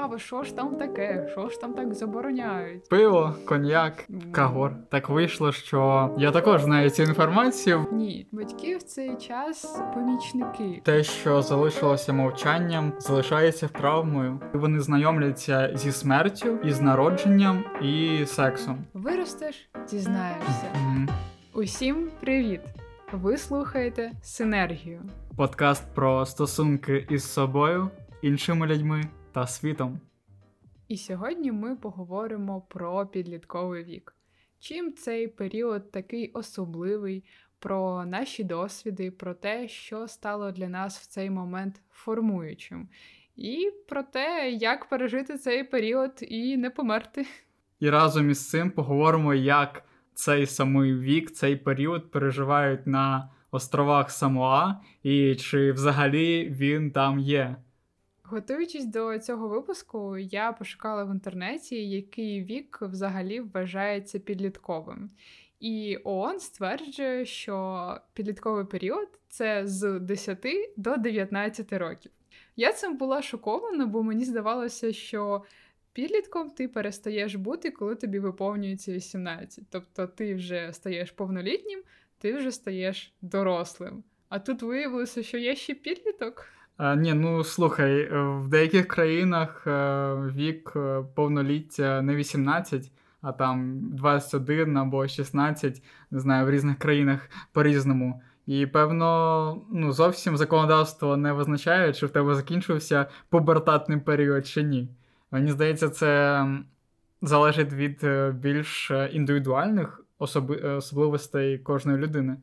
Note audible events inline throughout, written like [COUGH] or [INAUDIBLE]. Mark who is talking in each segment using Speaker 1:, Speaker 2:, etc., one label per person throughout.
Speaker 1: цікаво, що ж там таке, що ж там так забороняють.
Speaker 2: Пиво, коньяк, кагор. Так вийшло, що я також знаю цю інформацію.
Speaker 1: Ні, батьки в цей час помічники.
Speaker 2: Те, що залишилося мовчанням, залишається травмою. Вони знайомляться зі смертю, із народженням і сексом.
Speaker 1: Виростеш, дізнаєшся.
Speaker 2: Мгм.
Speaker 1: Усім привіт! Ви слухаєте Синергію.
Speaker 2: Подкаст про стосунки із собою, іншими людьми та світом.
Speaker 1: І сьогодні ми поговоримо про підлітковий вік. Чим цей період такий особливий, про наші досвіди, про те, що стало для нас в цей момент формуючим, і про те, як пережити цей період і не померти.
Speaker 2: І разом із цим поговоримо, як цей самий вік, цей період переживають на островах Самоа, і чи взагалі він там є.
Speaker 1: Готуючись до цього випуску, я пошукала в інтернеті, який вік взагалі вважається підлітковим. І ООН стверджує, що підлітковий період це з 10 до 19 років. Я цим була шокована, бо мені здавалося, що підлітком ти перестаєш бути, коли тобі виповнюється 18. Тобто ти вже стаєш повнолітнім, ти вже стаєш дорослим. А тут виявилося, що є ще підліток.
Speaker 2: Ні, ну слухай, е, в деяких країнах е, вік е, повноліття не 18, а там 21 або 16, не знаю, в різних країнах по-різному. І певно, ну зовсім законодавство не визначає, чи в тебе закінчився пубертатний період чи ні. Мені здається, це залежить від більш індивідуальних особи- особливостей кожної людини.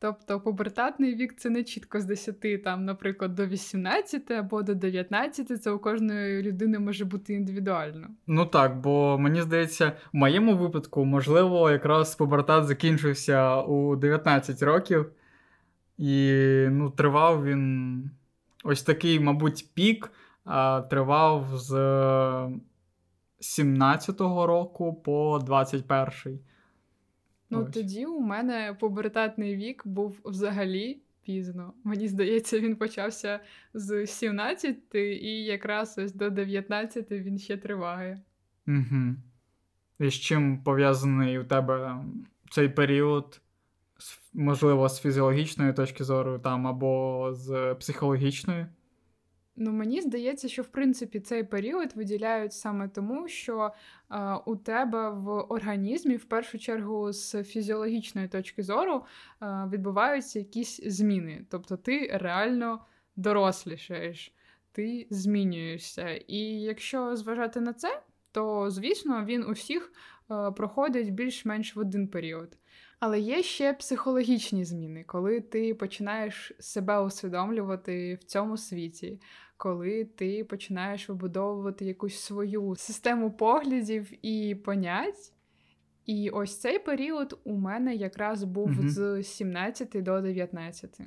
Speaker 1: Тобто пубертатний вік це не чітко з 10, там, наприклад, до 18 або до 19, це у кожної людини може бути індивідуально.
Speaker 2: Ну так, бо мені здається, в моєму випадку, можливо, якраз пубертат закінчився у 19 років, і ну, тривав він ось такий, мабуть, пік, а, тривав з 17-го року по 21-й.
Speaker 1: Ну
Speaker 2: Ось.
Speaker 1: тоді у мене пубертатний вік був взагалі пізно. Мені здається, він почався з 17 і якраз ось до 19 він ще триває.
Speaker 2: Угу. І з чим пов'язаний у тебе цей період, можливо, з фізіологічної точки зору, там, або з психологічної?
Speaker 1: Ну, мені здається, що в принципі цей період виділяють саме тому, що е, у тебе в організмі, в першу чергу, з фізіологічної точки зору, е, відбуваються якісь зміни. Тобто ти реально дорослішаєш, ти змінюєшся. І якщо зважати на це, то звісно він у всіх е, проходить більш-менш в один період. Але є ще психологічні зміни, коли ти починаєш себе усвідомлювати в цьому світі, коли ти починаєш вибудовувати якусь свою систему поглядів і понять. І ось цей період у мене якраз був
Speaker 2: Мгм.
Speaker 1: з 17 до 19.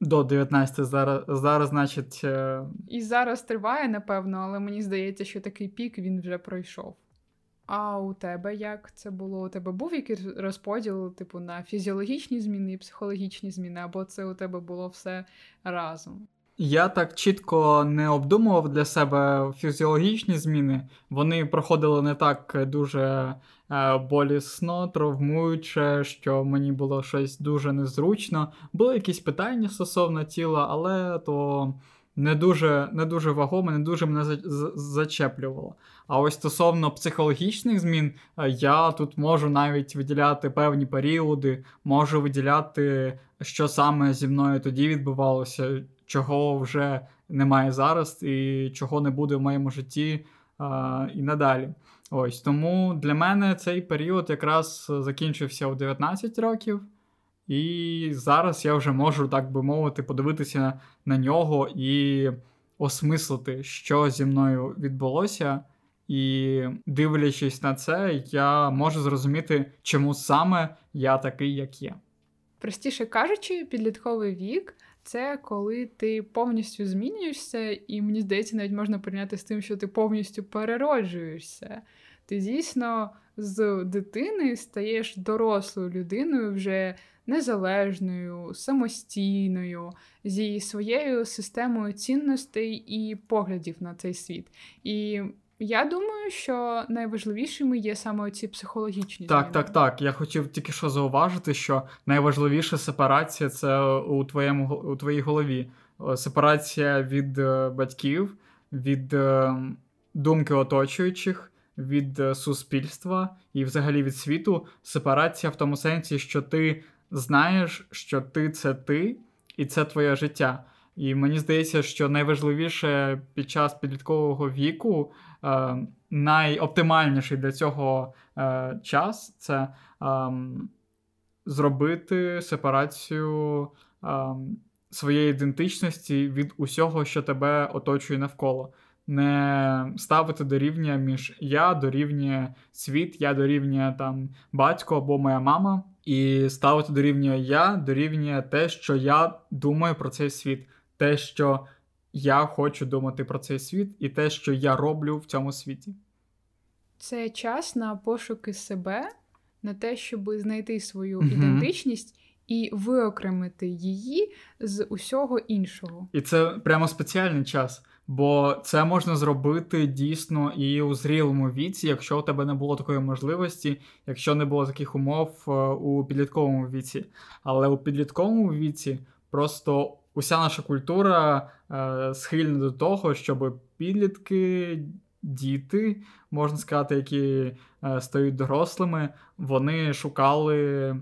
Speaker 2: До 19 зараз, зараз значить, е,
Speaker 1: І зараз триває, напевно, але мені здається, що такий пік він вже пройшов. А у тебе як це було? У тебе був якийсь розподіл, типу, на фізіологічні зміни психологічні зміни, або це у тебе було все разом?
Speaker 2: Я так чітко не обдумував для себе фізіологічні зміни. Вони проходили не так дуже е, болісно, травмуюче, що мені було щось дуже незручно. Були якісь питання стосовно тіла, але то не дуже, не дуже вагоме, не дуже мене за- за- зачеплювало. А ось стосовно психологічних змін, е, я тут можу навіть виділяти певні періоди, можу виділяти, що саме зі мною тоді відбувалося, чого вже немає зараз, і чого не буде в моєму житті а, і надалі. Ось тому для мене цей період якраз закінчився у 19 років, і зараз я вже можу, так би мовити, подивитися на нього і осмислити, що зі мною відбулося. І дивлячись на це, я можу зрозуміти, чому саме я такий, як є.
Speaker 1: Простіше кажучи, підлітковий вік це коли ти повністю змінюєшся, і мені здається, навіть можна порівняти з тим, що ти повністю перероджуєшся. Ти дійсно з дитини стаєш дорослою людиною вже незалежною, самостійною, зі своєю системою цінностей і поглядів на цей світ. І я думаю, що найважливішими є саме ці психологічні
Speaker 2: так,
Speaker 1: зміни.
Speaker 2: так, так. Я хотів тільки що зауважити, що найважливіша сепарація це у твоєму у твоїй голові. Сепарація від е, батьків, від е, думки оточуючих, від е, суспільства і, взагалі, від світу. Сепарація в тому сенсі, що ти знаєш, що ти це ти, і це твоє життя. І мені здається, що найважливіше під час підліткового віку, е, найоптимальніший для цього е, час це е, зробити сепарацію е, своєї ідентичності від усього, що тебе оточує навколо. Не ставити до рівня між я дорівнює світ, я дорівнює там батько або моя мама, і ставити дорівнює я дорівнює те, що я думаю про цей світ те, що я хочу думати про цей світ, і те, що я роблю в цьому світі.
Speaker 1: Це час на пошуки себе, на те, щоб знайти свою угу. ідентичність і виокремити її з усього іншого.
Speaker 2: І це прямо спеціальний час. Бо це можна зробити дійсно і у зрілому віці, якщо у тебе не було такої можливості, якщо не було таких умов е, у підлітковому віці. Але у підлітковому віці просто уся наша культура е, схильна до того, щоб підлітки, діти, можна сказати, які е, стають дорослими, вони шукали.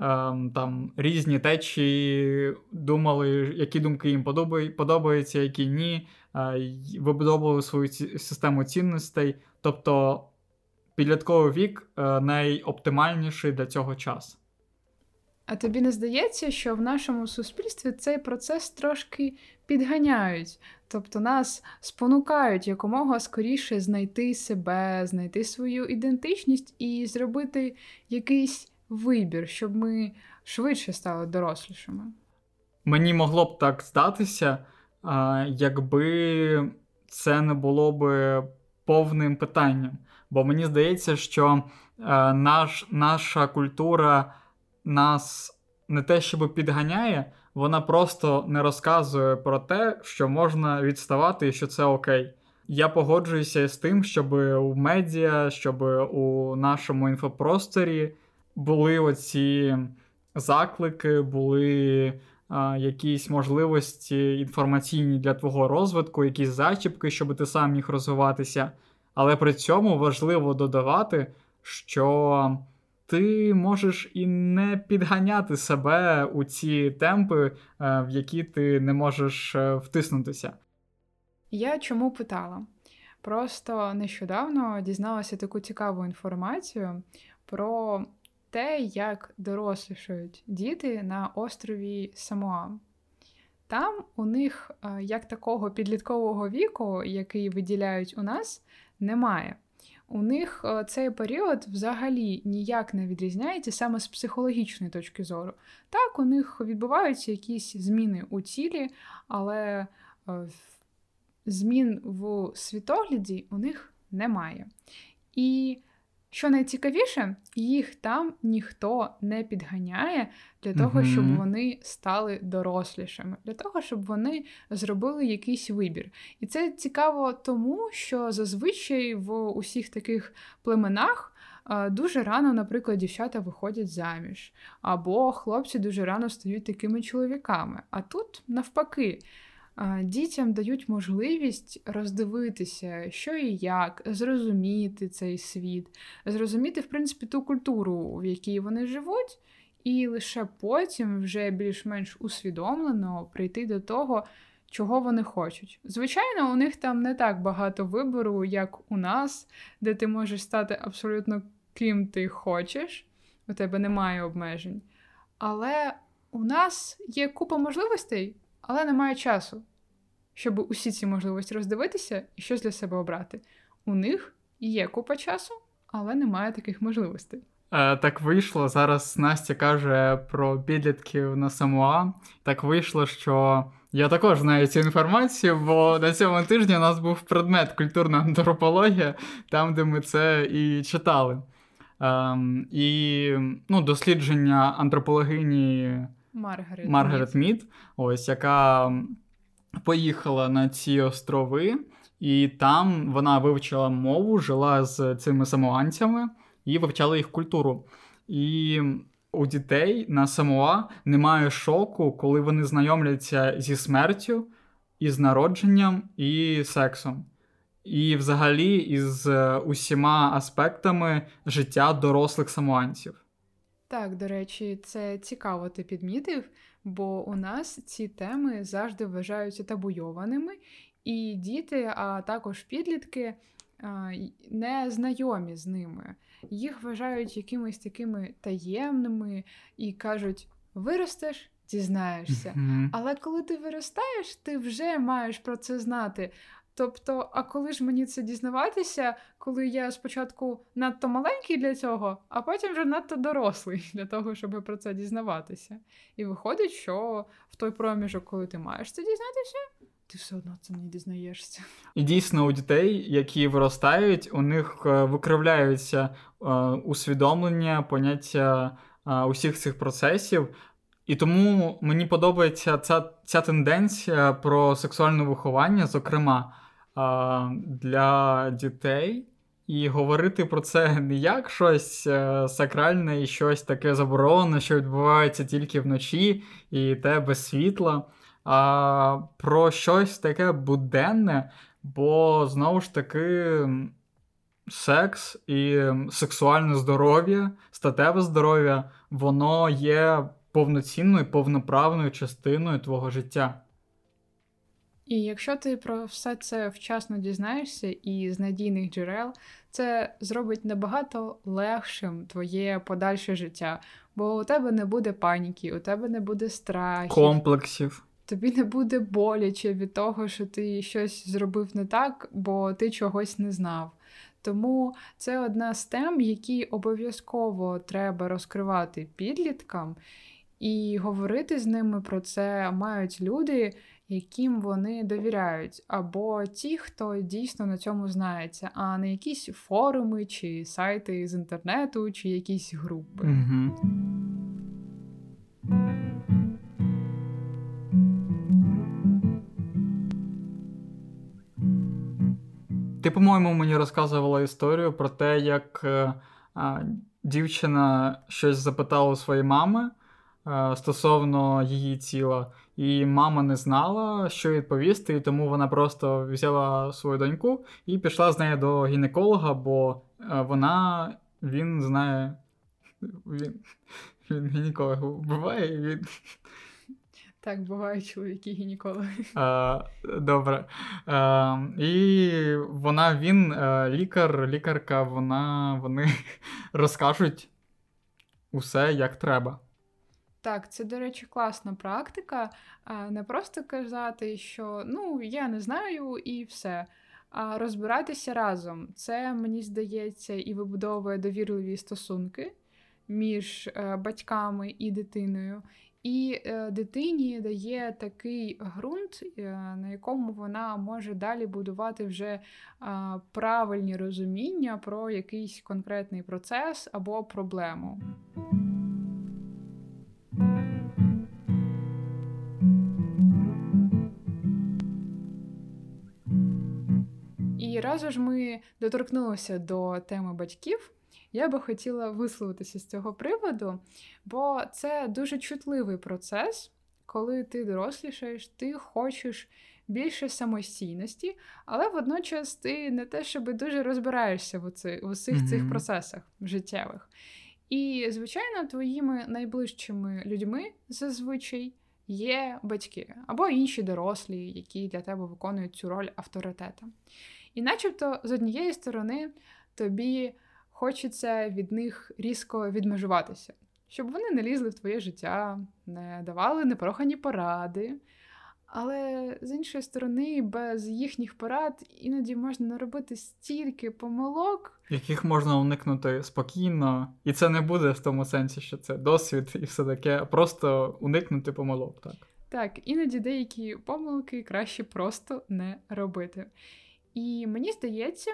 Speaker 2: Ем, там різні течії, думали, які думки їм подобаються, які ні, е, вибудовували свою систему цінностей. Тобто підлітковий вік найоптимальніший для цього часу.
Speaker 1: А тобі не здається, що в нашому суспільстві цей процес трошки підганяють, тобто нас спонукають якомога скоріше знайти себе, знайти свою ідентичність і зробити якийсь вибір, щоб ми швидше стали дорослішими?
Speaker 2: Мені могло б так здатися, якби це не було б повним питанням. Бо мені здається, що наш, наша культура нас не те, щоб підганяє, вона просто не розказує про те, що можна відставати і що це окей. Я погоджуюся з тим, щоб у медіа, щоб у нашому інфопросторі були оці заклики, були а, якісь можливості інформаційні для твого розвитку, якісь зачіпки, щоб ти сам міг розвиватися. Але при цьому важливо додавати, що ти можеш і не підганяти себе у ці темпи, е, в які ти не можеш е, втиснутися.
Speaker 1: Я чому питала? Просто нещодавно дізналася таку цікаву інформацію про те, як дорослішають діти на острові Самоа. Там у них е, як такого підліткового віку, який виділяють у нас, немає у них е, цей період взагалі ніяк не відрізняється саме з психологічної точки зору. Так, у них відбуваються якісь зміни у тілі, але е, змін в світогляді у них немає. І що найцікавіше, їх там ніхто не підганяє для того, mm-hmm. щоб вони стали дорослішими, для того, щоб вони зробили якийсь вибір. І це цікаво тому, що зазвичай в усіх таких племенах. Дуже рано, наприклад, дівчата виходять заміж, або хлопці дуже рано стають такими чоловіками. А тут навпаки, дітям дають можливість роздивитися, що і як, зрозуміти цей світ, зрозуміти, в принципі, ту культуру, в якій вони живуть, і лише потім вже більш-менш усвідомлено прийти до того. Чого вони хочуть. Звичайно, у них там не так багато вибору, як у нас, де ти можеш стати абсолютно ким ти хочеш, у тебе немає обмежень. Але у нас є купа можливостей, але немає часу, щоб усі ці можливості роздивитися і щось для себе обрати. У них є купа часу, але немає таких можливостей.
Speaker 2: Е, так вийшло. Зараз Настя каже про підлітків на Самуа. Так вийшло, що Я також знаю цю інформацію, бо на цьому тижні у нас був предмет культурна антропологія, там, де ми це і читали. Ем, І ну, дослідження антропологині
Speaker 1: Маргарет,
Speaker 2: Маргарет Мід, ось яка поїхала на ці острови, і там вона вивчила мову, жила з цими самоанцями і вивчала їх культуру. І у дітей на Самоа немає шоку, коли вони знайомляться зі смертю, із народженням і сексом. І, взагалі, із е, усіма аспектами життя дорослих самоанців.
Speaker 1: Так, до речі, це цікаво, ти підмітив, бо у нас ці теми завжди вважаються табуйованими, і діти, а також підлітки не знайомі з ними. Їх вважають якимись такими таємними і кажуть: виростеш, дізнаєшся. Але коли ти виростаєш, ти вже маєш про це знати. Тобто, а коли ж мені це дізнаватися, коли я спочатку надто маленький для цього, а потім вже надто дорослий [LAUGHS] для того, щоб про це дізнаватися. І виходить, що в той проміжок, коли ти маєш це дізнатися, ти все одно це не дізнаєшся.
Speaker 2: І дійсно у дітей, які виростають, у них е, викривляються е, усвідомлення, поняття е, усіх цих процесів. І тому мені подобається ця ця тенденція про сексуальне виховання, зокрема для дітей, і говорити про це не як щось сакральне і щось таке заборонене, що відбувається тільки вночі, і те без світла а, про щось таке буденне, бо знову ж таки. Секс і сексуальне здоров'я, статеве здоров'я, воно є повноцінною, повноправною частиною твого життя.
Speaker 1: І якщо ти про все це вчасно дізнаєшся і з надійних джерел, це зробить набагато легшим твоє подальше життя, бо у тебе не буде паніки, у тебе не буде страхів.
Speaker 2: комплексів
Speaker 1: тобі не буде боляче від того, що ти щось зробив не так, бо ти чогось не знав. Тому це одна з тем, які обов'язково треба розкривати підліткам, і говорити з ними про це мають люди, яким вони довіряють, або ті, хто дійсно на цьому знається, а не якісь форуми чи сайти з інтернету, чи якісь групи.
Speaker 2: Угу. Ти, по-моєму, мені розказувала історію про те, як е, дівчина щось запитала у своєї мами е, стосовно її тіла, і мама не знала, що відповісти, і тому вона просто взяла свою доньку і пішла з нею до гінеколога, бо е, вона він знає. Він він гінеколог буває, і він [LAUGHS]
Speaker 1: так, бувають чоловіки гінекологи. [LAUGHS]
Speaker 2: А, Добре. А, І вона, він, е, лікар, лікарка, вона, вони [LAUGHS] розкажуть усе як треба.
Speaker 1: Так, це, до речі, класна практика. Не просто казати, що ну, я не знаю і все. А розбиратися разом. Це, мені здається, і вибудовує довірливі стосунки між е, батьками і дитиною. І е, дитині дає такий ґрунт, е, на якому вона може далі будувати вже правильні розуміння про якийсь конкретний процес або проблему. І разом ж ми доторкнулися до теми батьків. Я би хотіла висловитися з цього приводу, бо це дуже чутливий процес, коли ти дорослішаєш, ти хочеш більше самостійності, але водночас ти не те, щоб дуже розбираєшся в, оці, в усіх mm-hmm. цих процесах життєвих. І, звичайно, твоїми найближчими людьми зазвичай є батьки або інші дорослі, які для тебе виконують цю роль авторитета. І начебто, з однієї сторони, тобі хочеться від них різко відмежуватися, щоб вони не лізли в твоє життя, не давали непрохані поради. Але з іншої сторони, без їхніх порад іноді можна наробити стільки помилок,
Speaker 2: яких можна уникнути спокійно, і це не буде в тому сенсі, що це досвід і все таке, просто уникнути помилок, так.
Speaker 1: Так, іноді деякі помилки краще просто не робити. І мені здається,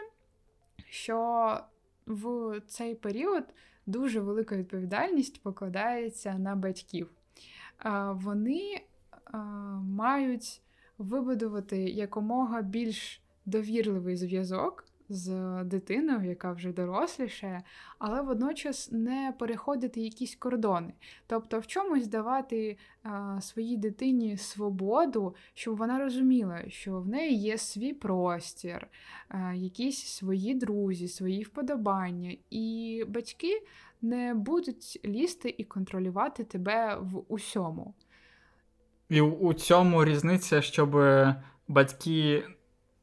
Speaker 1: що в цей період дуже велика відповідальність покладається на батьків. Вони мають вибудувати якомога більш довірливий зв'язок з дитиною, яка вже доросліше, але водночас не переходити якісь кордони. Тобто в чомусь давати а, своїй дитині свободу, щоб вона розуміла, що в неї є свій простір, а, якісь свої друзі, свої вподобання, і батьки не будуть лізти і контролювати тебе в усьому.
Speaker 2: І у цьому різниця, щоб батьки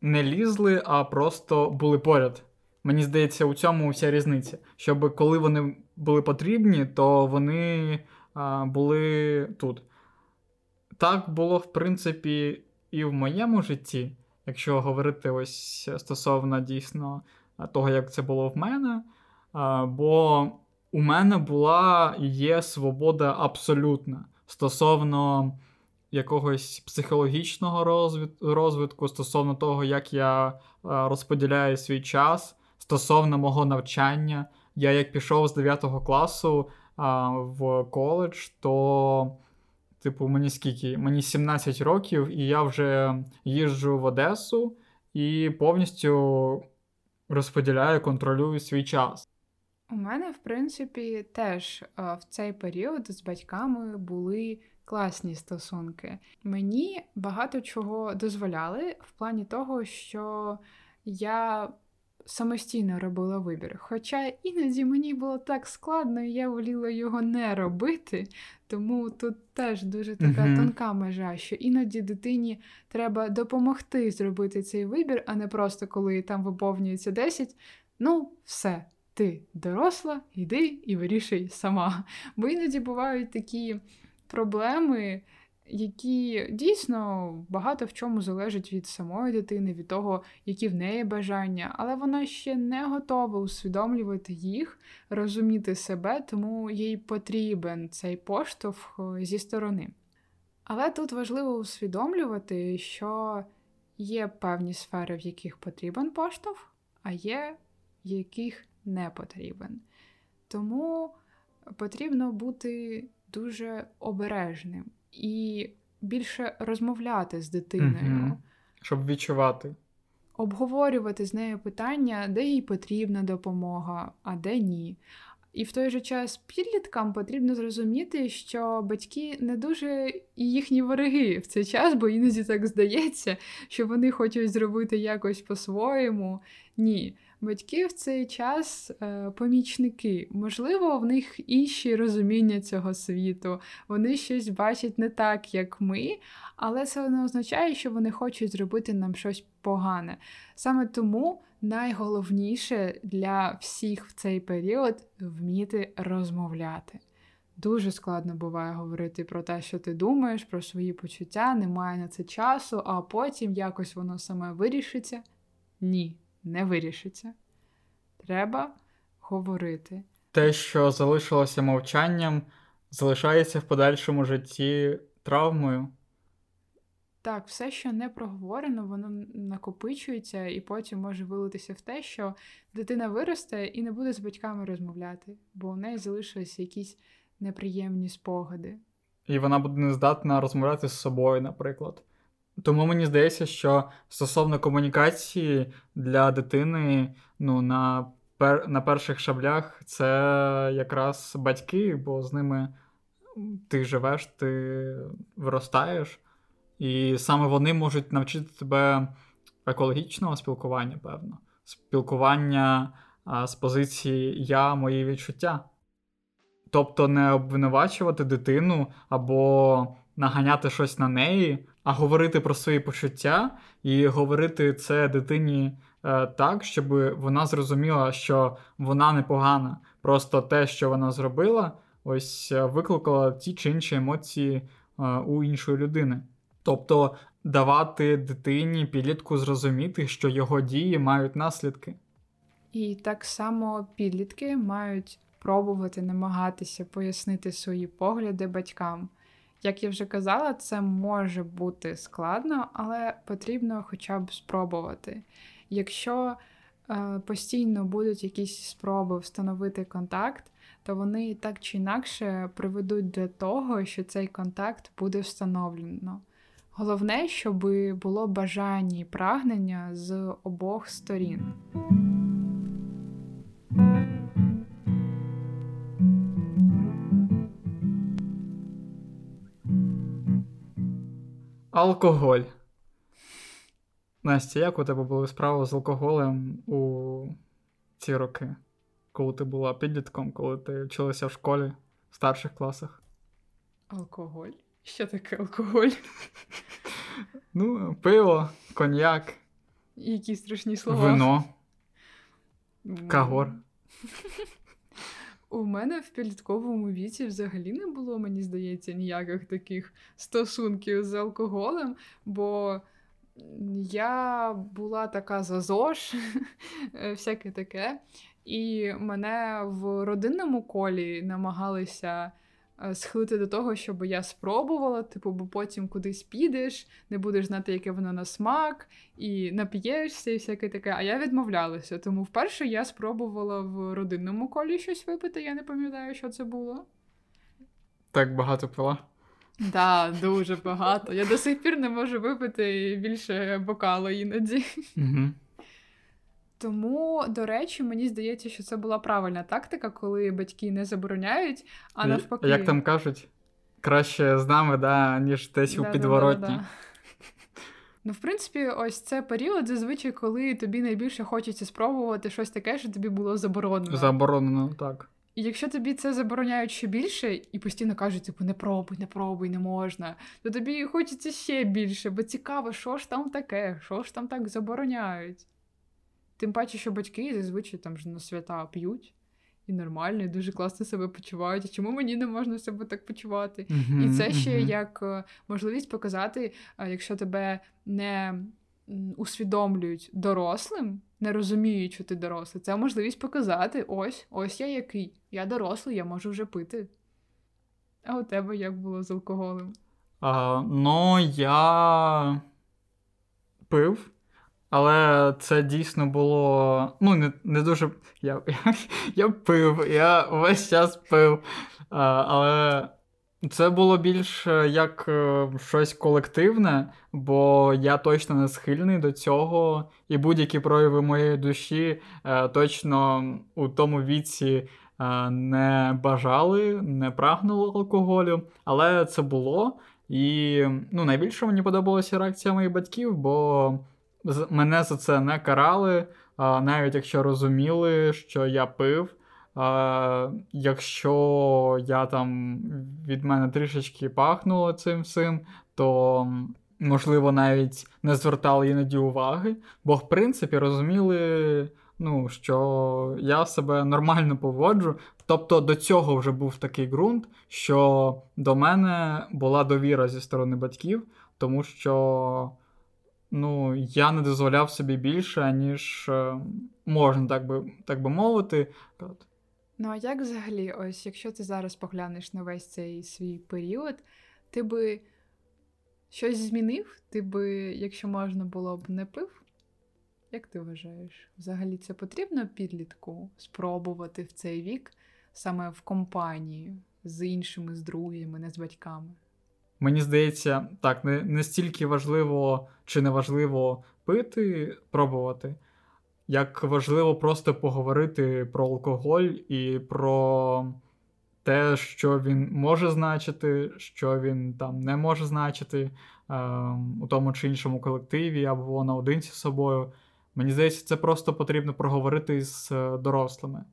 Speaker 2: не лізли, а просто були поряд. Мені здається, у цьому вся різниця. Щоб коли вони були потрібні, то вони а, були тут. Так було, в принципі, і в моєму житті, якщо говорити ось стосовно дійсно того, як це було в мене. А, бо у мене була є свобода абсолютна стосовно якогось психологічного розвитку стосовно того, як я е, розподіляю свій час, стосовно мого навчання. Я як пішов з 9 класу а, в коледж, то, типу, мені скільки? Мені 17 років, і я вже їжджу в Одесу і повністю розподіляю, контролюю свій час.
Speaker 1: У мене, в принципі, теж в цей період з батьками були класні стосунки. Мені багато чого дозволяли в плані того, що я самостійно робила вибір. Хоча іноді мені було так складно, і я воліла його не робити. Тому тут теж дуже така uh-huh. тонка межа, що іноді дитині треба допомогти зробити цей вибір, а не просто коли там виповнюється 10, ну, все. Ти доросла, йди і вирішуй сама. Бо іноді бувають такі проблеми, які дійсно багато в чому залежать від самої дитини, від того, які в неї бажання, але вона ще не готова усвідомлювати їх, розуміти себе, тому їй потрібен цей поштовх е, зі сторони. Але тут важливо усвідомлювати, що є певні сфери, в яких потрібен поштовх, а є яких не потрібен. Тому потрібно бути дуже обережним і більше розмовляти з дитиною. Угу.
Speaker 2: Щоб відчувати.
Speaker 1: Обговорювати з нею питання, де їй потрібна допомога, а де ні. І в той же час підліткам потрібно зрозуміти, що батьки не дуже і їхні вороги в цей час, бо іноді так здається, що вони хочуть зробити якось по-своєму. Ні. Батьки в цей час е, помічники. Можливо, в них інші розуміння цього світу, вони щось бачать не так, як ми, але це не означає, що вони хочуть зробити нам щось погане. Саме тому найголовніше для всіх в цей період вміти розмовляти. Дуже складно буває говорити про те, що ти думаєш, про свої почуття, немає на це часу, а потім якось воно саме вирішиться. Ні не вирішиться. Треба говорити.
Speaker 2: Те, що залишилося мовчанням, залишається в подальшому житті травмою.
Speaker 1: Так, все, що не проговорено, воно накопичується і потім може вилитися в те, що дитина виросте і не буде з батьками розмовляти, бо у неї залишилися якісь неприємні спогади.
Speaker 2: І вона буде не здатна розмовляти з собою, наприклад. Тому мені здається, що стосовно комунікації для дитини, ну, на пер... на перших шаблях це якраз батьки, бо з ними ти живеш, ти виростаєш, і саме вони можуть навчити тебе екологічного спілкування, певно, спілкування а, з позиції я, мої відчуття. Тобто не обвинувачувати дитину або наганяти щось на неї, а говорити про свої почуття і говорити це дитині е, так, щоб вона зрозуміла, що вона непогана. Просто те, що вона зробила, ось е, викликала ті чи інші емоції е, у іншої людини. Тобто давати дитині підлітку зрозуміти, що його дії мають наслідки.
Speaker 1: І так само підлітки мають пробувати намагатися пояснити свої погляди батькам. Як я вже казала, це може бути складно, але потрібно хоча б спробувати. Якщо е, постійно будуть якісь спроби встановити контакт, то вони так чи інакше приведуть до того, що цей контакт буде встановлено. Головне, щоб було бажання і прагнення з обох сторін.
Speaker 2: Алкоголь. Настя, як у тебе були справи з алкоголем у ці роки? Коли ти була підлітком, коли ти вчилася в школі в старших класах?
Speaker 1: Алкоголь? Що таке алкоголь? [LAUGHS]
Speaker 2: Ну, пиво, коньяк.
Speaker 1: Які страшні слова.
Speaker 2: Вино. Кагор. [LAUGHS]
Speaker 1: У мене в підлітковому віці взагалі не було, мені здається, ніяких таких стосунків з алкоголем, бо я була така за ЗОЖ, [LAUGHS] всяке таке. І мене в родинному колі намагалися Е, схилити до того, щоб я спробувала, типу, бо потім кудись підеш, не будеш знати, яке воно на смак, і нап'єшся, і всяке таке. А я відмовлялася. Тому вперше я спробувала в родинному колі щось випити. Я не пам'ятаю, що це було.
Speaker 2: Так багато пила?
Speaker 1: Так, да, дуже багато. Я до сих пір не можу випити більше бокалу іноді.
Speaker 2: Угу.
Speaker 1: Тому, до речі, мені здається, що це була правильна тактика, коли батьки не забороняють, а навпаки.
Speaker 2: Як там кажуть, краще з нами, да, ніж десь у підворотні. [LAUGHS]
Speaker 1: Ну, в принципі, ось це період зазвичай, коли тобі найбільше хочеться спробувати щось таке, що тобі було заборонено.
Speaker 2: Заборонено, так.
Speaker 1: І якщо тобі це забороняють ще більше, і постійно кажуть, типу, не пробуй, не пробуй, не можна, то тобі хочеться ще більше, бо цікаво, що ж там таке, що ж там так забороняють. Тим паче, що батьки зазвичай там ж на свята п'ють і нормально, і дуже класно себе почувають. А чому мені не можна себе так почувати?
Speaker 2: Uh-huh,
Speaker 1: і це ще
Speaker 2: uh-huh.
Speaker 1: як е, можливість показати, якщо тебе не усвідомлюють дорослим, не розуміють, що ти дорослий, це можливість показати: ось, ось я який. Я дорослий, я можу вже пити. А у тебе як було з алкоголем?
Speaker 2: А, Ну, я пив. Але це дійсно було. Ну, не не дуже. Я я, [LAUGHS] я пив, я весь час пив. А, Але це було більш як е, щось колективне, бо я точно не схильний до цього, і будь-які прояви моєї душі е, точно у тому віці е, не бажали, не прагнули алкоголю. Але це було. І ну, найбільше мені подобалася реакція моїх батьків, бо мене за це не карали, навіть якщо розуміли, що я пив. Якщо я там від мене трішечки пахнуло цим всім, то можливо навіть не звертали іноді уваги, бо в принципі розуміли, ну, що я себе нормально поводжу. Тобто до цього вже був такий ґрунт, що до мене була довіра зі сторони батьків, тому що ну, я не дозволяв собі більше, ніж е, можна, так би так би мовити.
Speaker 1: Ну, а як взагалі, ось якщо ти зараз поглянеш на весь цей свій період, ти би щось змінив? Ти би, якщо можна було б, не пив? Як ти вважаєш? Взагалі це потрібно підлітку спробувати в цей вік саме в компанії з іншими, з друзями, не з батьками?
Speaker 2: Мені здається, так, не, не стільки важливо чи не важливо пити, пробувати, як важливо просто поговорити про алкоголь і про те, що він може значити, що він там не може значити е, у тому чи іншому колективі або наодинці з собою. Мені здається, це просто потрібно проговорити з е, дорослими.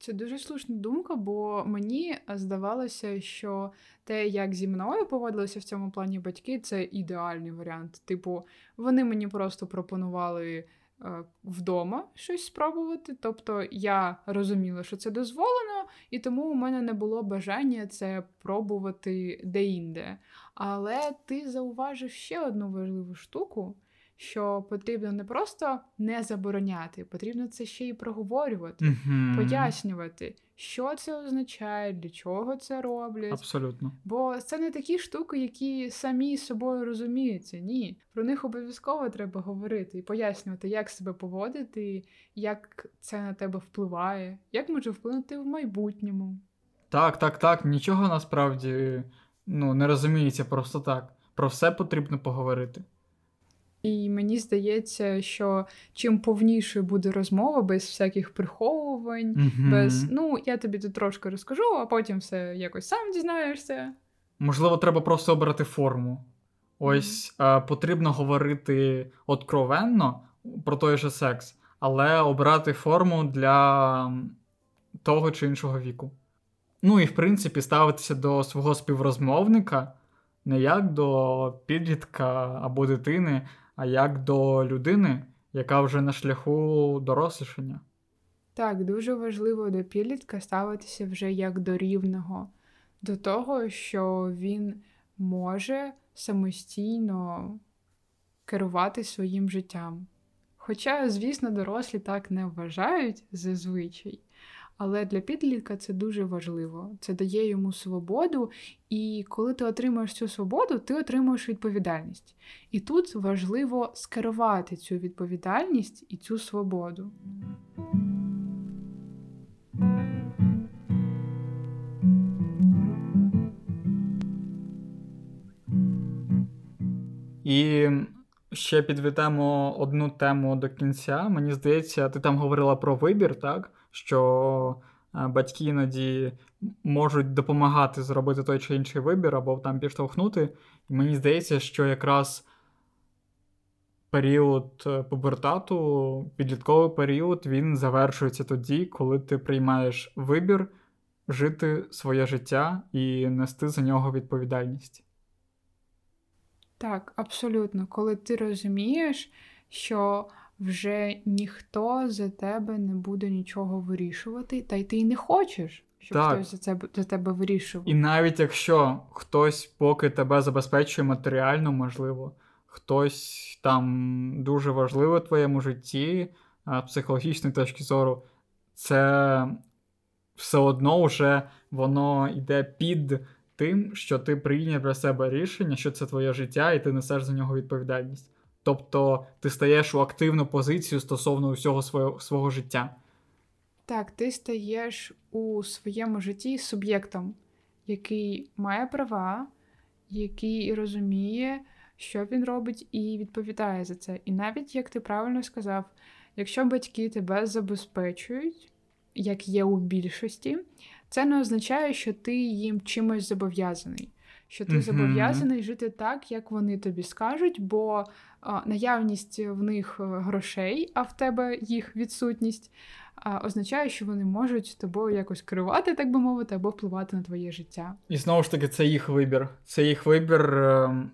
Speaker 1: Це дуже слушна думка, бо мені здавалося, що те, як зі мною поводилися в цьому плані батьки, це ідеальний варіант. Типу, вони мені просто пропонували е, вдома щось спробувати. Тобто я розуміла, що це дозволено, і тому у мене не було бажання це пробувати де-інде. Але ти зауважив ще одну важливу штуку. Що потрібно не просто не забороняти, потрібно це ще й проговорювати,
Speaker 2: Мгм.
Speaker 1: пояснювати, що це означає, для чого це роблять.
Speaker 2: Абсолютно.
Speaker 1: Бо це не такі штуки, які самі з собою розуміються. Ні, про них обов'язково треба говорити і пояснювати, як себе поводити, як це на тебе впливає, як може вплинути в майбутньому.
Speaker 2: Так, так, так. Нічого насправді ну, не розуміється просто так. Про все потрібно поговорити.
Speaker 1: І мені здається, що чим повнішою буде розмова, без всяких приховувань,
Speaker 2: Мгм.
Speaker 1: без ну я тобі тут трошки розкажу, а потім все якось сам дізнаєшся.
Speaker 2: Можливо, треба просто обрати форму. Ось е, потрібно говорити откровенно про той же секс, але обрати форму для того чи іншого віку. Ну і в принципі ставитися до свого співрозмовника не як до підлітка або дитини, а як до людини, яка вже на шляху дорослішання.
Speaker 1: Так, дуже важливо до підлітка ставитися вже як до рівного, до того, що він може самостійно керувати своїм життям. Хоча, звісно, дорослі так не вважають зазвичай, але для підлітка це дуже важливо. Це дає йому свободу, і коли ти отримуєш цю свободу, ти отримуєш відповідальність. І тут важливо скерувати цю відповідальність і цю свободу.
Speaker 2: І ще підведемо одну тему до кінця. Мені здається, ти там говорила про вибір, так? Що е, батьки іноді можуть допомагати зробити той чи інший вибір або там підштовхнути. І мені здається, що якраз період е, пубертату, підлітковий період, він завершується тоді, коли ти приймаєш вибір жити своє життя і нести за нього відповідальність.
Speaker 1: Так, абсолютно. Коли ти розумієш, що вже ніхто за тебе не буде нічого вирішувати, та й ти й не хочеш, щоб
Speaker 2: Так.
Speaker 1: хтось за тебе, за тебе вирішував.
Speaker 2: І навіть якщо хтось поки тебе забезпечує матеріально, можливо, хтось там дуже важливий в твоєму житті, психологічної точки зору, це все одно вже воно йде під тим, що ти прийняв для себе рішення, що це твоє життя, і ти несеш за нього відповідальність. Тобто ти стаєш у активну позицію стосовно усього свого, свого життя.
Speaker 1: Так, ти стаєш у своєму житті суб'єктом, який має права, який розуміє, що він робить, і відповідає за це. І навіть як ти правильно сказав, якщо батьки тебе забезпечують, як є у більшості, це не означає, що ти їм чимось зобов'язаний. Що ти зобов'язаний жити так, як вони тобі скажуть, бо а, наявність в них е, грошей, а в тебе їх відсутність, а, означає, що вони можуть тобою якось керувати, так би мовити, або впливати на твоє життя.
Speaker 2: І знову ж таки, це їх вибір. Це їх вибір ем,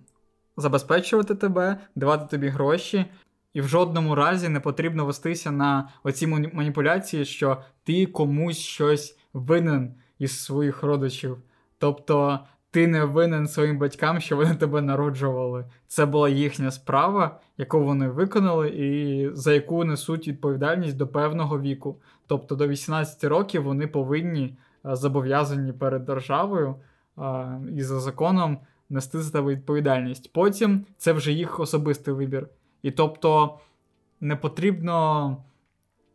Speaker 2: забезпечувати тебе, давати тобі гроші. І в жодному разі не потрібно вестися на оці маніпуляції, що ти комусь щось винен із своїх родичів. Тобто ти не винен своїм батькам, що вони тебе народжували. Це була їхня справа, яку вони виконали, і за яку несуть відповідальність до певного віку. Тобто до 18 років вони повинні е, зобов'язані перед державою е, і за законом нести за тебе відповідальність. Потім це вже їх особистий вибір. І тобто не потрібно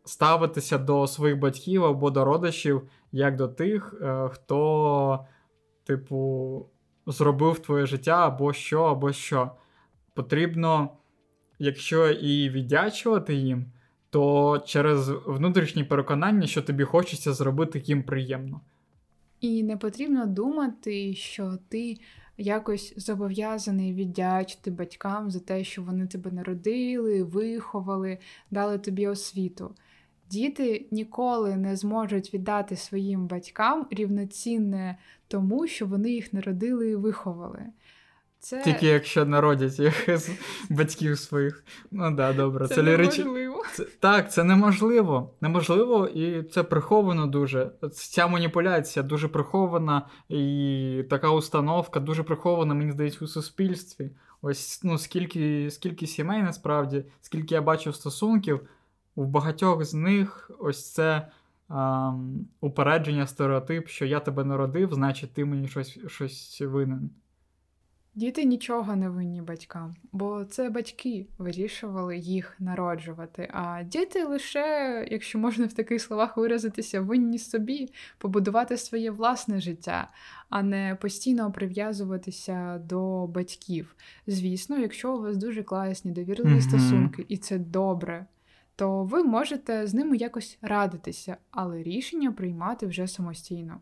Speaker 2: ставитися до своїх батьків або до родичів як до тих, е, хто, типу, зробив твоє життя або що, або що. Потрібно, якщо і віддячувати їм, то через внутрішні переконання, що тобі хочеться зробити їм приємно.
Speaker 1: І не потрібно думати, що ти якось зобов'язаний віддячити батькам за те, що вони тебе народили, виховали, дали тобі освіту. Діти ніколи не зможуть віддати своїм батькам рівноцінне тому, що вони їх народили і виховали. Це,
Speaker 2: Тільки якщо народять їх з батьків своїх. Ну да, добре.
Speaker 1: це
Speaker 2: Це,
Speaker 1: неможливо.
Speaker 2: Це, так, це неможливо. Неможливо, і це приховано дуже. Ця маніпуляція дуже прихована, і така установка дуже прихована, мені здається, у суспільстві. ось ну, скільки скільки сімей насправді, скільки я бачив стосунків, у багатьох з них ось це а, упередження, стереотип, що я тебе народив, значить ти мені щось, щось винен.
Speaker 1: Діти нічого не винні батькам, бо це батьки вирішували їх народжувати. А діти лише, якщо можна в таких словах виразитися, винні собі побудувати своє власне життя, а не постійно прив'язуватися до батьків. Звісно, якщо у вас дуже класні довірливі mm-hmm. стосунки, і це добре, то ви можете з ними якось радитися, але рішення приймати вже самостійно.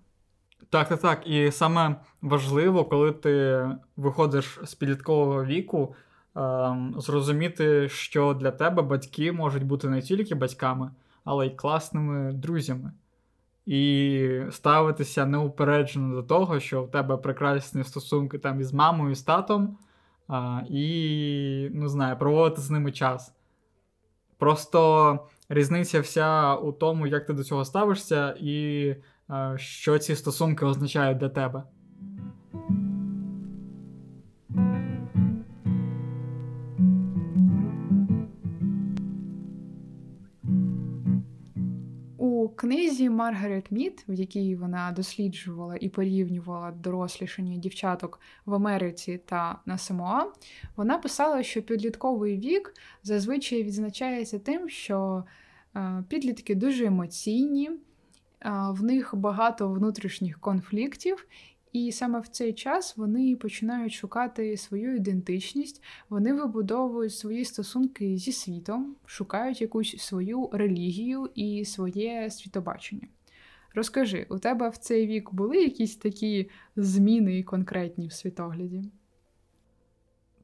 Speaker 2: Так, так, так. І саме важливо, коли ти виходиш з підліткового віку, ем, зрозуміти, що для тебе батьки можуть бути не тільки батьками, але й класними друзями. І ставитися неупереджено до того, що в тебе прекрасні стосунки там із мамою, з татом, і, не знаю, проводити з ними час. Просто різниця вся у тому, як ти до цього ставишся, і що ці стосунки означають для тебе.
Speaker 1: Книзі Маргарет Мід, в якій вона досліджувала і порівнювала дорослішання дівчаток в Америці та на Самоа, вона писала, що підлітковий вік зазвичай відзначається тим, що підлітки дуже емоційні в них багато внутрішніх конфліктів, і саме в цей час вони починають шукати свою ідентичність, вони вибудовують свої стосунки зі світом, шукають якусь свою релігію і своє світобачення. Розкажи, у тебе в цей вік були якісь такі зміни конкретні в світогляді?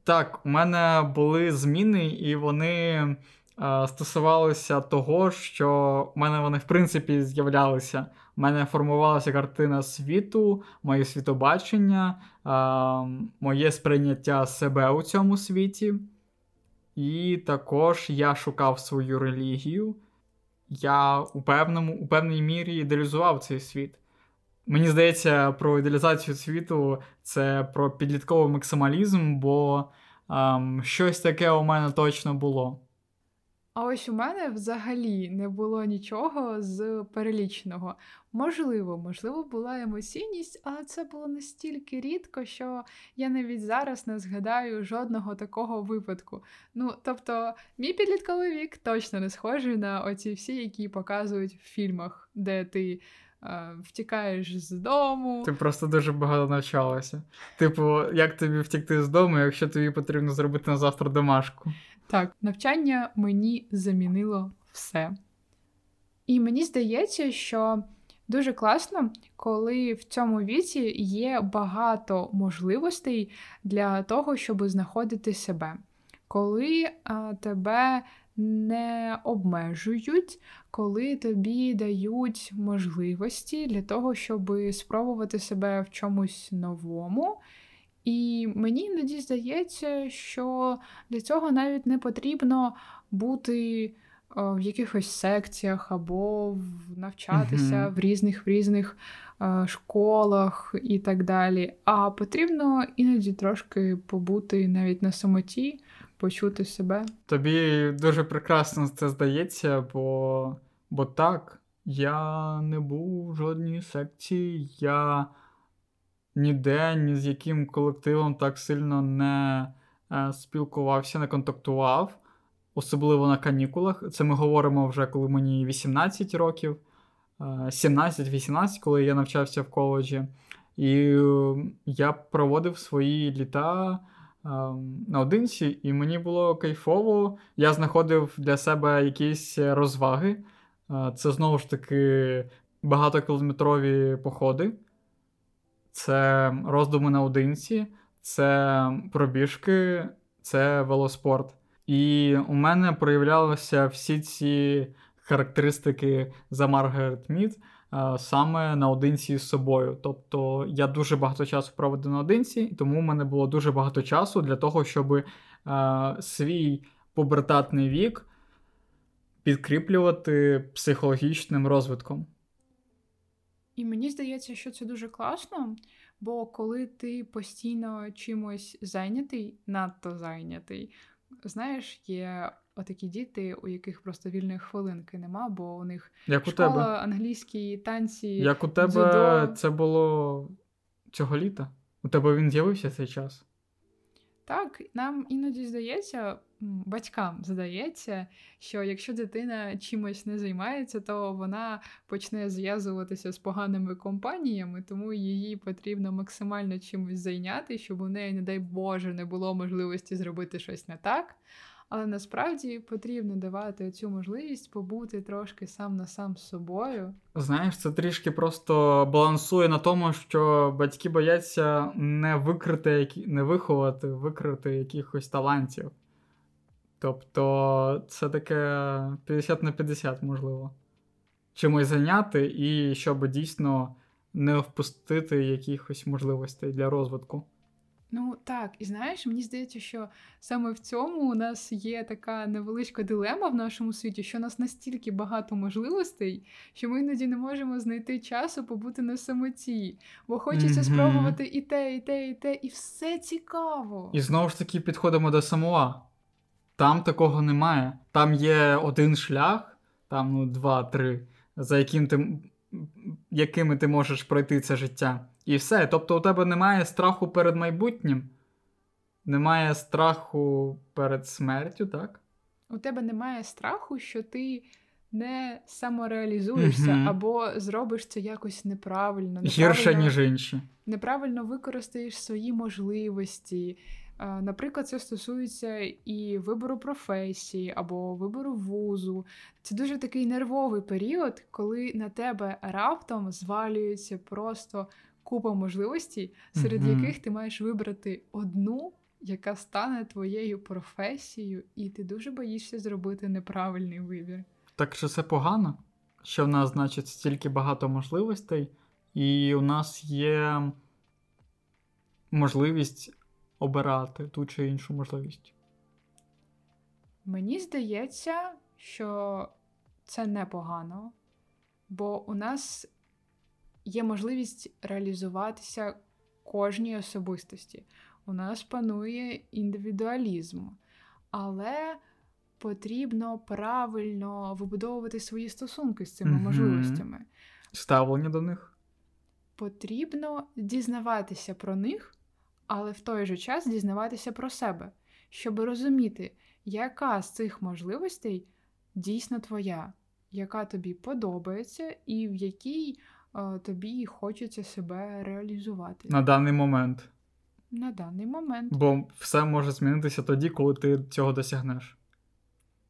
Speaker 2: Так, у мене були зміни, і вони стосувалися того, що в мене вони в принципі з'являлися. У мене формувалася картина світу, моє світобачення, моє сприйняття себе у цьому світі. І також я шукав свою релігію. Я у певному, у певній мірі ідеалізував цей світ. Мені здається, про ідеалізацію світу це про підлітковий максималізм, бо ем, щось таке у мене точно було.
Speaker 1: А ось у мене взагалі не було нічого з переліченого. Можливо, можливо, була емоційність, але це було настільки рідко, що я навіть зараз не згадаю жодного такого випадку. Ну, тобто, мій підлітковий вік точно не схожий на оці всі, які показують в фільмах, де ти. Втікаєш з дому.
Speaker 2: Ти просто дуже багато навчалася. Типу, як тобі втікти з дому, якщо тобі потрібно зробити на завтра домашку?
Speaker 1: Так, навчання мені замінило все. І мені здається, що дуже класно, коли в цьому віці є багато можливостей для того, щоб знаходити себе. Коли а, тебе не обмежують, коли тобі дають можливості для того, щоб спробувати себе в чомусь новому. І мені іноді здається, що для цього навіть не потрібно бути е, в якихось секціях або навчатися mm-hmm. в різних в різних е, школах і так далі. А потрібно іноді трошки побути навіть на самоті, почути себе.
Speaker 2: Тобі дуже прекрасно це здається, бо, бо так, я не був в жодній секції. я ніде, ні з яким колективом так сильно не е, спілкувався, не контактував, особливо на канікулах. Це ми говоримо вже коли мені 18 років, 17-18, е, коли я навчався в коледжі. І е, я проводив свої літа. Наодинці, і мені було кайфово. Я знаходив для себе якісь розваги. Це знову ж таки багатокілометрові походи це роздуми наодинці, це пробіжки, це велоспорт. І у мене проявлялися всі ці характеристики за Маргарет Мід саме наодинці з собою. Тобто я дуже багато часу проводив наодинці, і тому у мене було дуже багато часу для того, щоб свій пубертатний вік підкріплювати психологічним розвитком.
Speaker 1: І мені здається, що це дуже класно, Бо коли ти постійно чимось зайнятий, надто зайнятий, знаєш, є отакі діти, у яких просто вільної хвилинки нема, бо у них
Speaker 2: Як у тебе.
Speaker 1: англійські, танці.
Speaker 2: Як у тебе
Speaker 1: дзюдо.
Speaker 2: це було цього літа? У тебе він з'явився цей час?
Speaker 1: Так, нам іноді здається, батькам здається, що якщо дитина чимось не займається, то вона почне зв'язуватися з поганими компаніями, тому її потрібно максимально чимось зайняти, щоб у неї, не дай Боже, не було можливості зробити щось не так. Але насправді потрібно давати цю можливість побути трошки сам на сам з собою.
Speaker 2: Знаєш, це трішки просто балансує на тому, що батьки бояться не викрити, не виховати, викрити якихось талантів. Тобто це таке 50 на 50, можливо. Чимось зайняти, і щоб дійсно не впустити якихось можливостей для розвитку.
Speaker 1: Ну так, і знаєш, мені здається, що саме в цьому у нас є така невеличка дилема в нашому світі, що у нас настільки багато можливостей, що ми іноді не можемо знайти часу побути на самоті, бо хочеться
Speaker 2: Мгм.
Speaker 1: спробувати і те, і те, і те, і все цікаво.
Speaker 2: І знову ж таки підходимо до Самуа. Там такого немає. Там є один шлях, там ну, два-три, за яким ти, якими ти можеш пройти це життя. І все. Тобто у тебе немає страху перед майбутнім, немає страху перед смертю, так?
Speaker 1: У тебе немає страху, що ти не самореалізуєшся
Speaker 2: Мгм.
Speaker 1: або зробиш це якось неправильно,
Speaker 2: Гірше, ніж інші.
Speaker 1: неправильно використаєш свої можливості. Е, Наприклад, це стосується і вибору професії або вибору вузу. Це дуже такий нервовий період, коли на тебе раптом звалюється просто купа можливостей, серед
Speaker 2: Мгм.
Speaker 1: яких ти маєш вибрати одну, яка стане твоєю професією, і ти дуже боїшся зробити неправильний вибір.
Speaker 2: Так що це погано, що в нас, значить, стільки багато можливостей, і у нас є можливість обирати ту чи іншу можливість.
Speaker 1: Мені здається, що це непогано, бо у нас є можливість реалізуватися кожній особистості. У нас панує індивідуалізм, але потрібно правильно вибудовувати свої стосунки з цими
Speaker 2: Мгм.
Speaker 1: можливостями.
Speaker 2: Ставлення до них.
Speaker 1: Потрібно дізнаватися про них, але в той же час дізнаватися про себе, щоб розуміти, яка з цих можливостей дійсно твоя, яка тобі подобається, і в якій тобі хочеться себе реалізувати
Speaker 2: на даний момент.
Speaker 1: на даний момент.
Speaker 2: Бо все може змінитися тоді, коли ти цього досягнеш.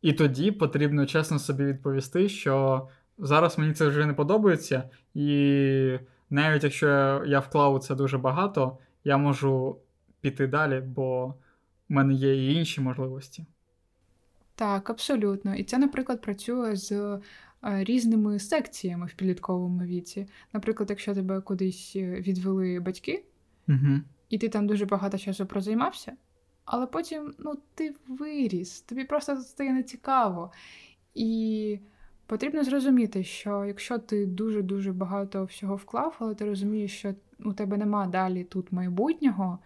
Speaker 2: І тоді потрібно чесно собі відповісти, що зараз мені це вже не подобається, і навіть якщо я вклав у це дуже багато, я можу піти далі, бо в мене є і інші можливості.
Speaker 1: Так, абсолютно. І це, наприклад, працює з різними секціями в підлітковому віці. Наприклад, якщо тебе кудись е, відвели батьки,
Speaker 2: Угу.
Speaker 1: і ти там дуже багато часу прозаймався, але потім ну, ти виріс, тобі просто стає нецікаво. І потрібно зрозуміти, що якщо ти дуже-дуже багато всього вклав, але ти розумієш, що у тебе нема далі тут майбутнього,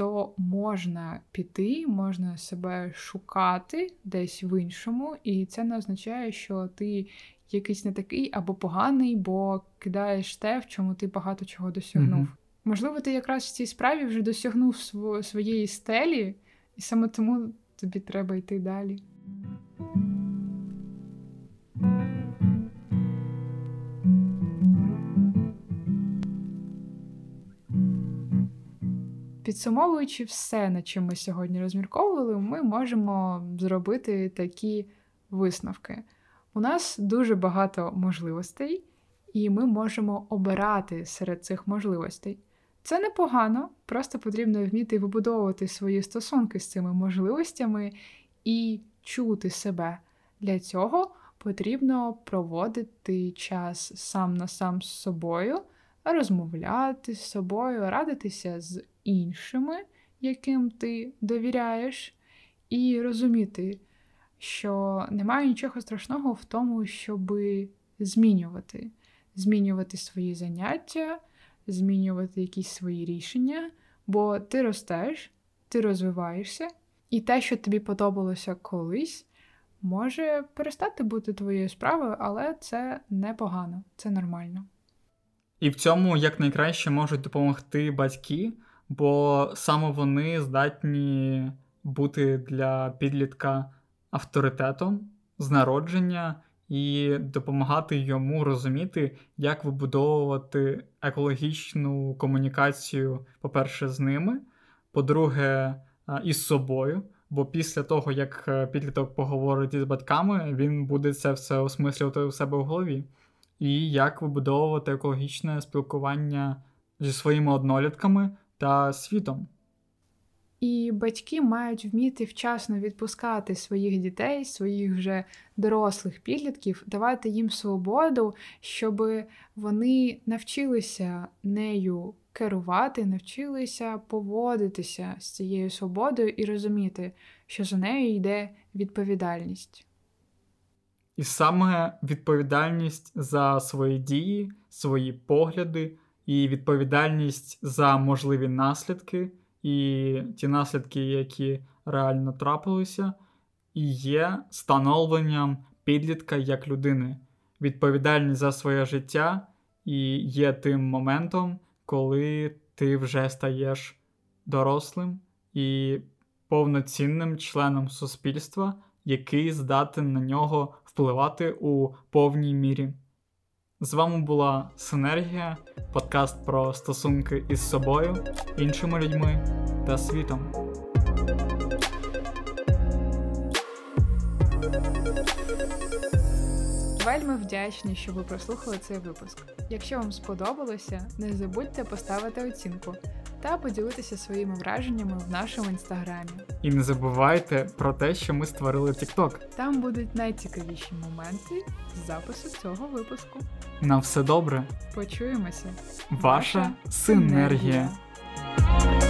Speaker 1: то можна піти, можна себе шукати десь в іншому, і це не означає, що ти якийсь не такий або поганий, бо кидаєш те, в чому ти багато чого досягнув.
Speaker 2: Мгм.
Speaker 1: Можливо, ти якраз в цій справі вже досягнув сво- своєї стелі, і саме тому тобі треба йти далі. Підсумовуючи все, над чим ми сьогодні розмірковували, ми можемо зробити такі висновки. У нас дуже багато можливостей, і ми можемо обирати серед цих можливостей. Це непогано, просто потрібно вміти вибудовувати свої стосунки з цими можливостями і чути себе. Для цього потрібно проводити час сам на сам з собою, розмовляти з собою, радитися з іншими, яким ти довіряєш, і розуміти, що немає нічого страшного в тому, щоб змінювати, змінювати свої заняття, змінювати якісь свої рішення, бо ти ростеш, ти розвиваєшся, і те, що тобі подобалося колись, може перестати бути твоєю справою, але це непогано, це нормально.
Speaker 2: І в цьому якнайкраще можуть допомогти батьки, бо саме вони здатні бути для підлітка авторитетом з народження і допомагати йому розуміти, як вибудовувати екологічну комунікацію, по-перше, з ними, по-друге, із собою. Бо після того, як е, підліток поговорить із батьками, він буде це все осмислювати у себе в голові. І як вибудовувати екологічне спілкування зі своїми однолітками та світом.
Speaker 1: І батьки мають вміти вчасно відпускати своїх дітей, своїх вже дорослих підлітків, давати їм свободу, щоб вони навчилися нею керувати, навчилися поводитися з цією свободою і розуміти, що за нею йде відповідальність.
Speaker 2: І саме відповідальність за свої дії, свої погляди, і відповідальність за можливі наслідки і ті наслідки, які реально трапилися, і є становленням підлітка як людини. Відповідальність за своє життя і є тим моментом, коли ти вже стаєш дорослим і повноцінним членом суспільства, який здатен на нього впливати у повній мірі. З вами була Синергія, подкаст про стосунки із собою, іншими людьми та світом.
Speaker 1: Вельми вдячні, що ви прослухали цей випуск. Якщо вам сподобалося, не забудьте поставити оцінку та поділитися своїми враженнями в нашому інстаграмі.
Speaker 2: І не забувайте про те, що ми створили TikTok.
Speaker 1: Там будуть найцікавіші моменти з запису цього випуску.
Speaker 2: На все добре.
Speaker 1: Почуємося.
Speaker 2: Ваша синергія. синергія.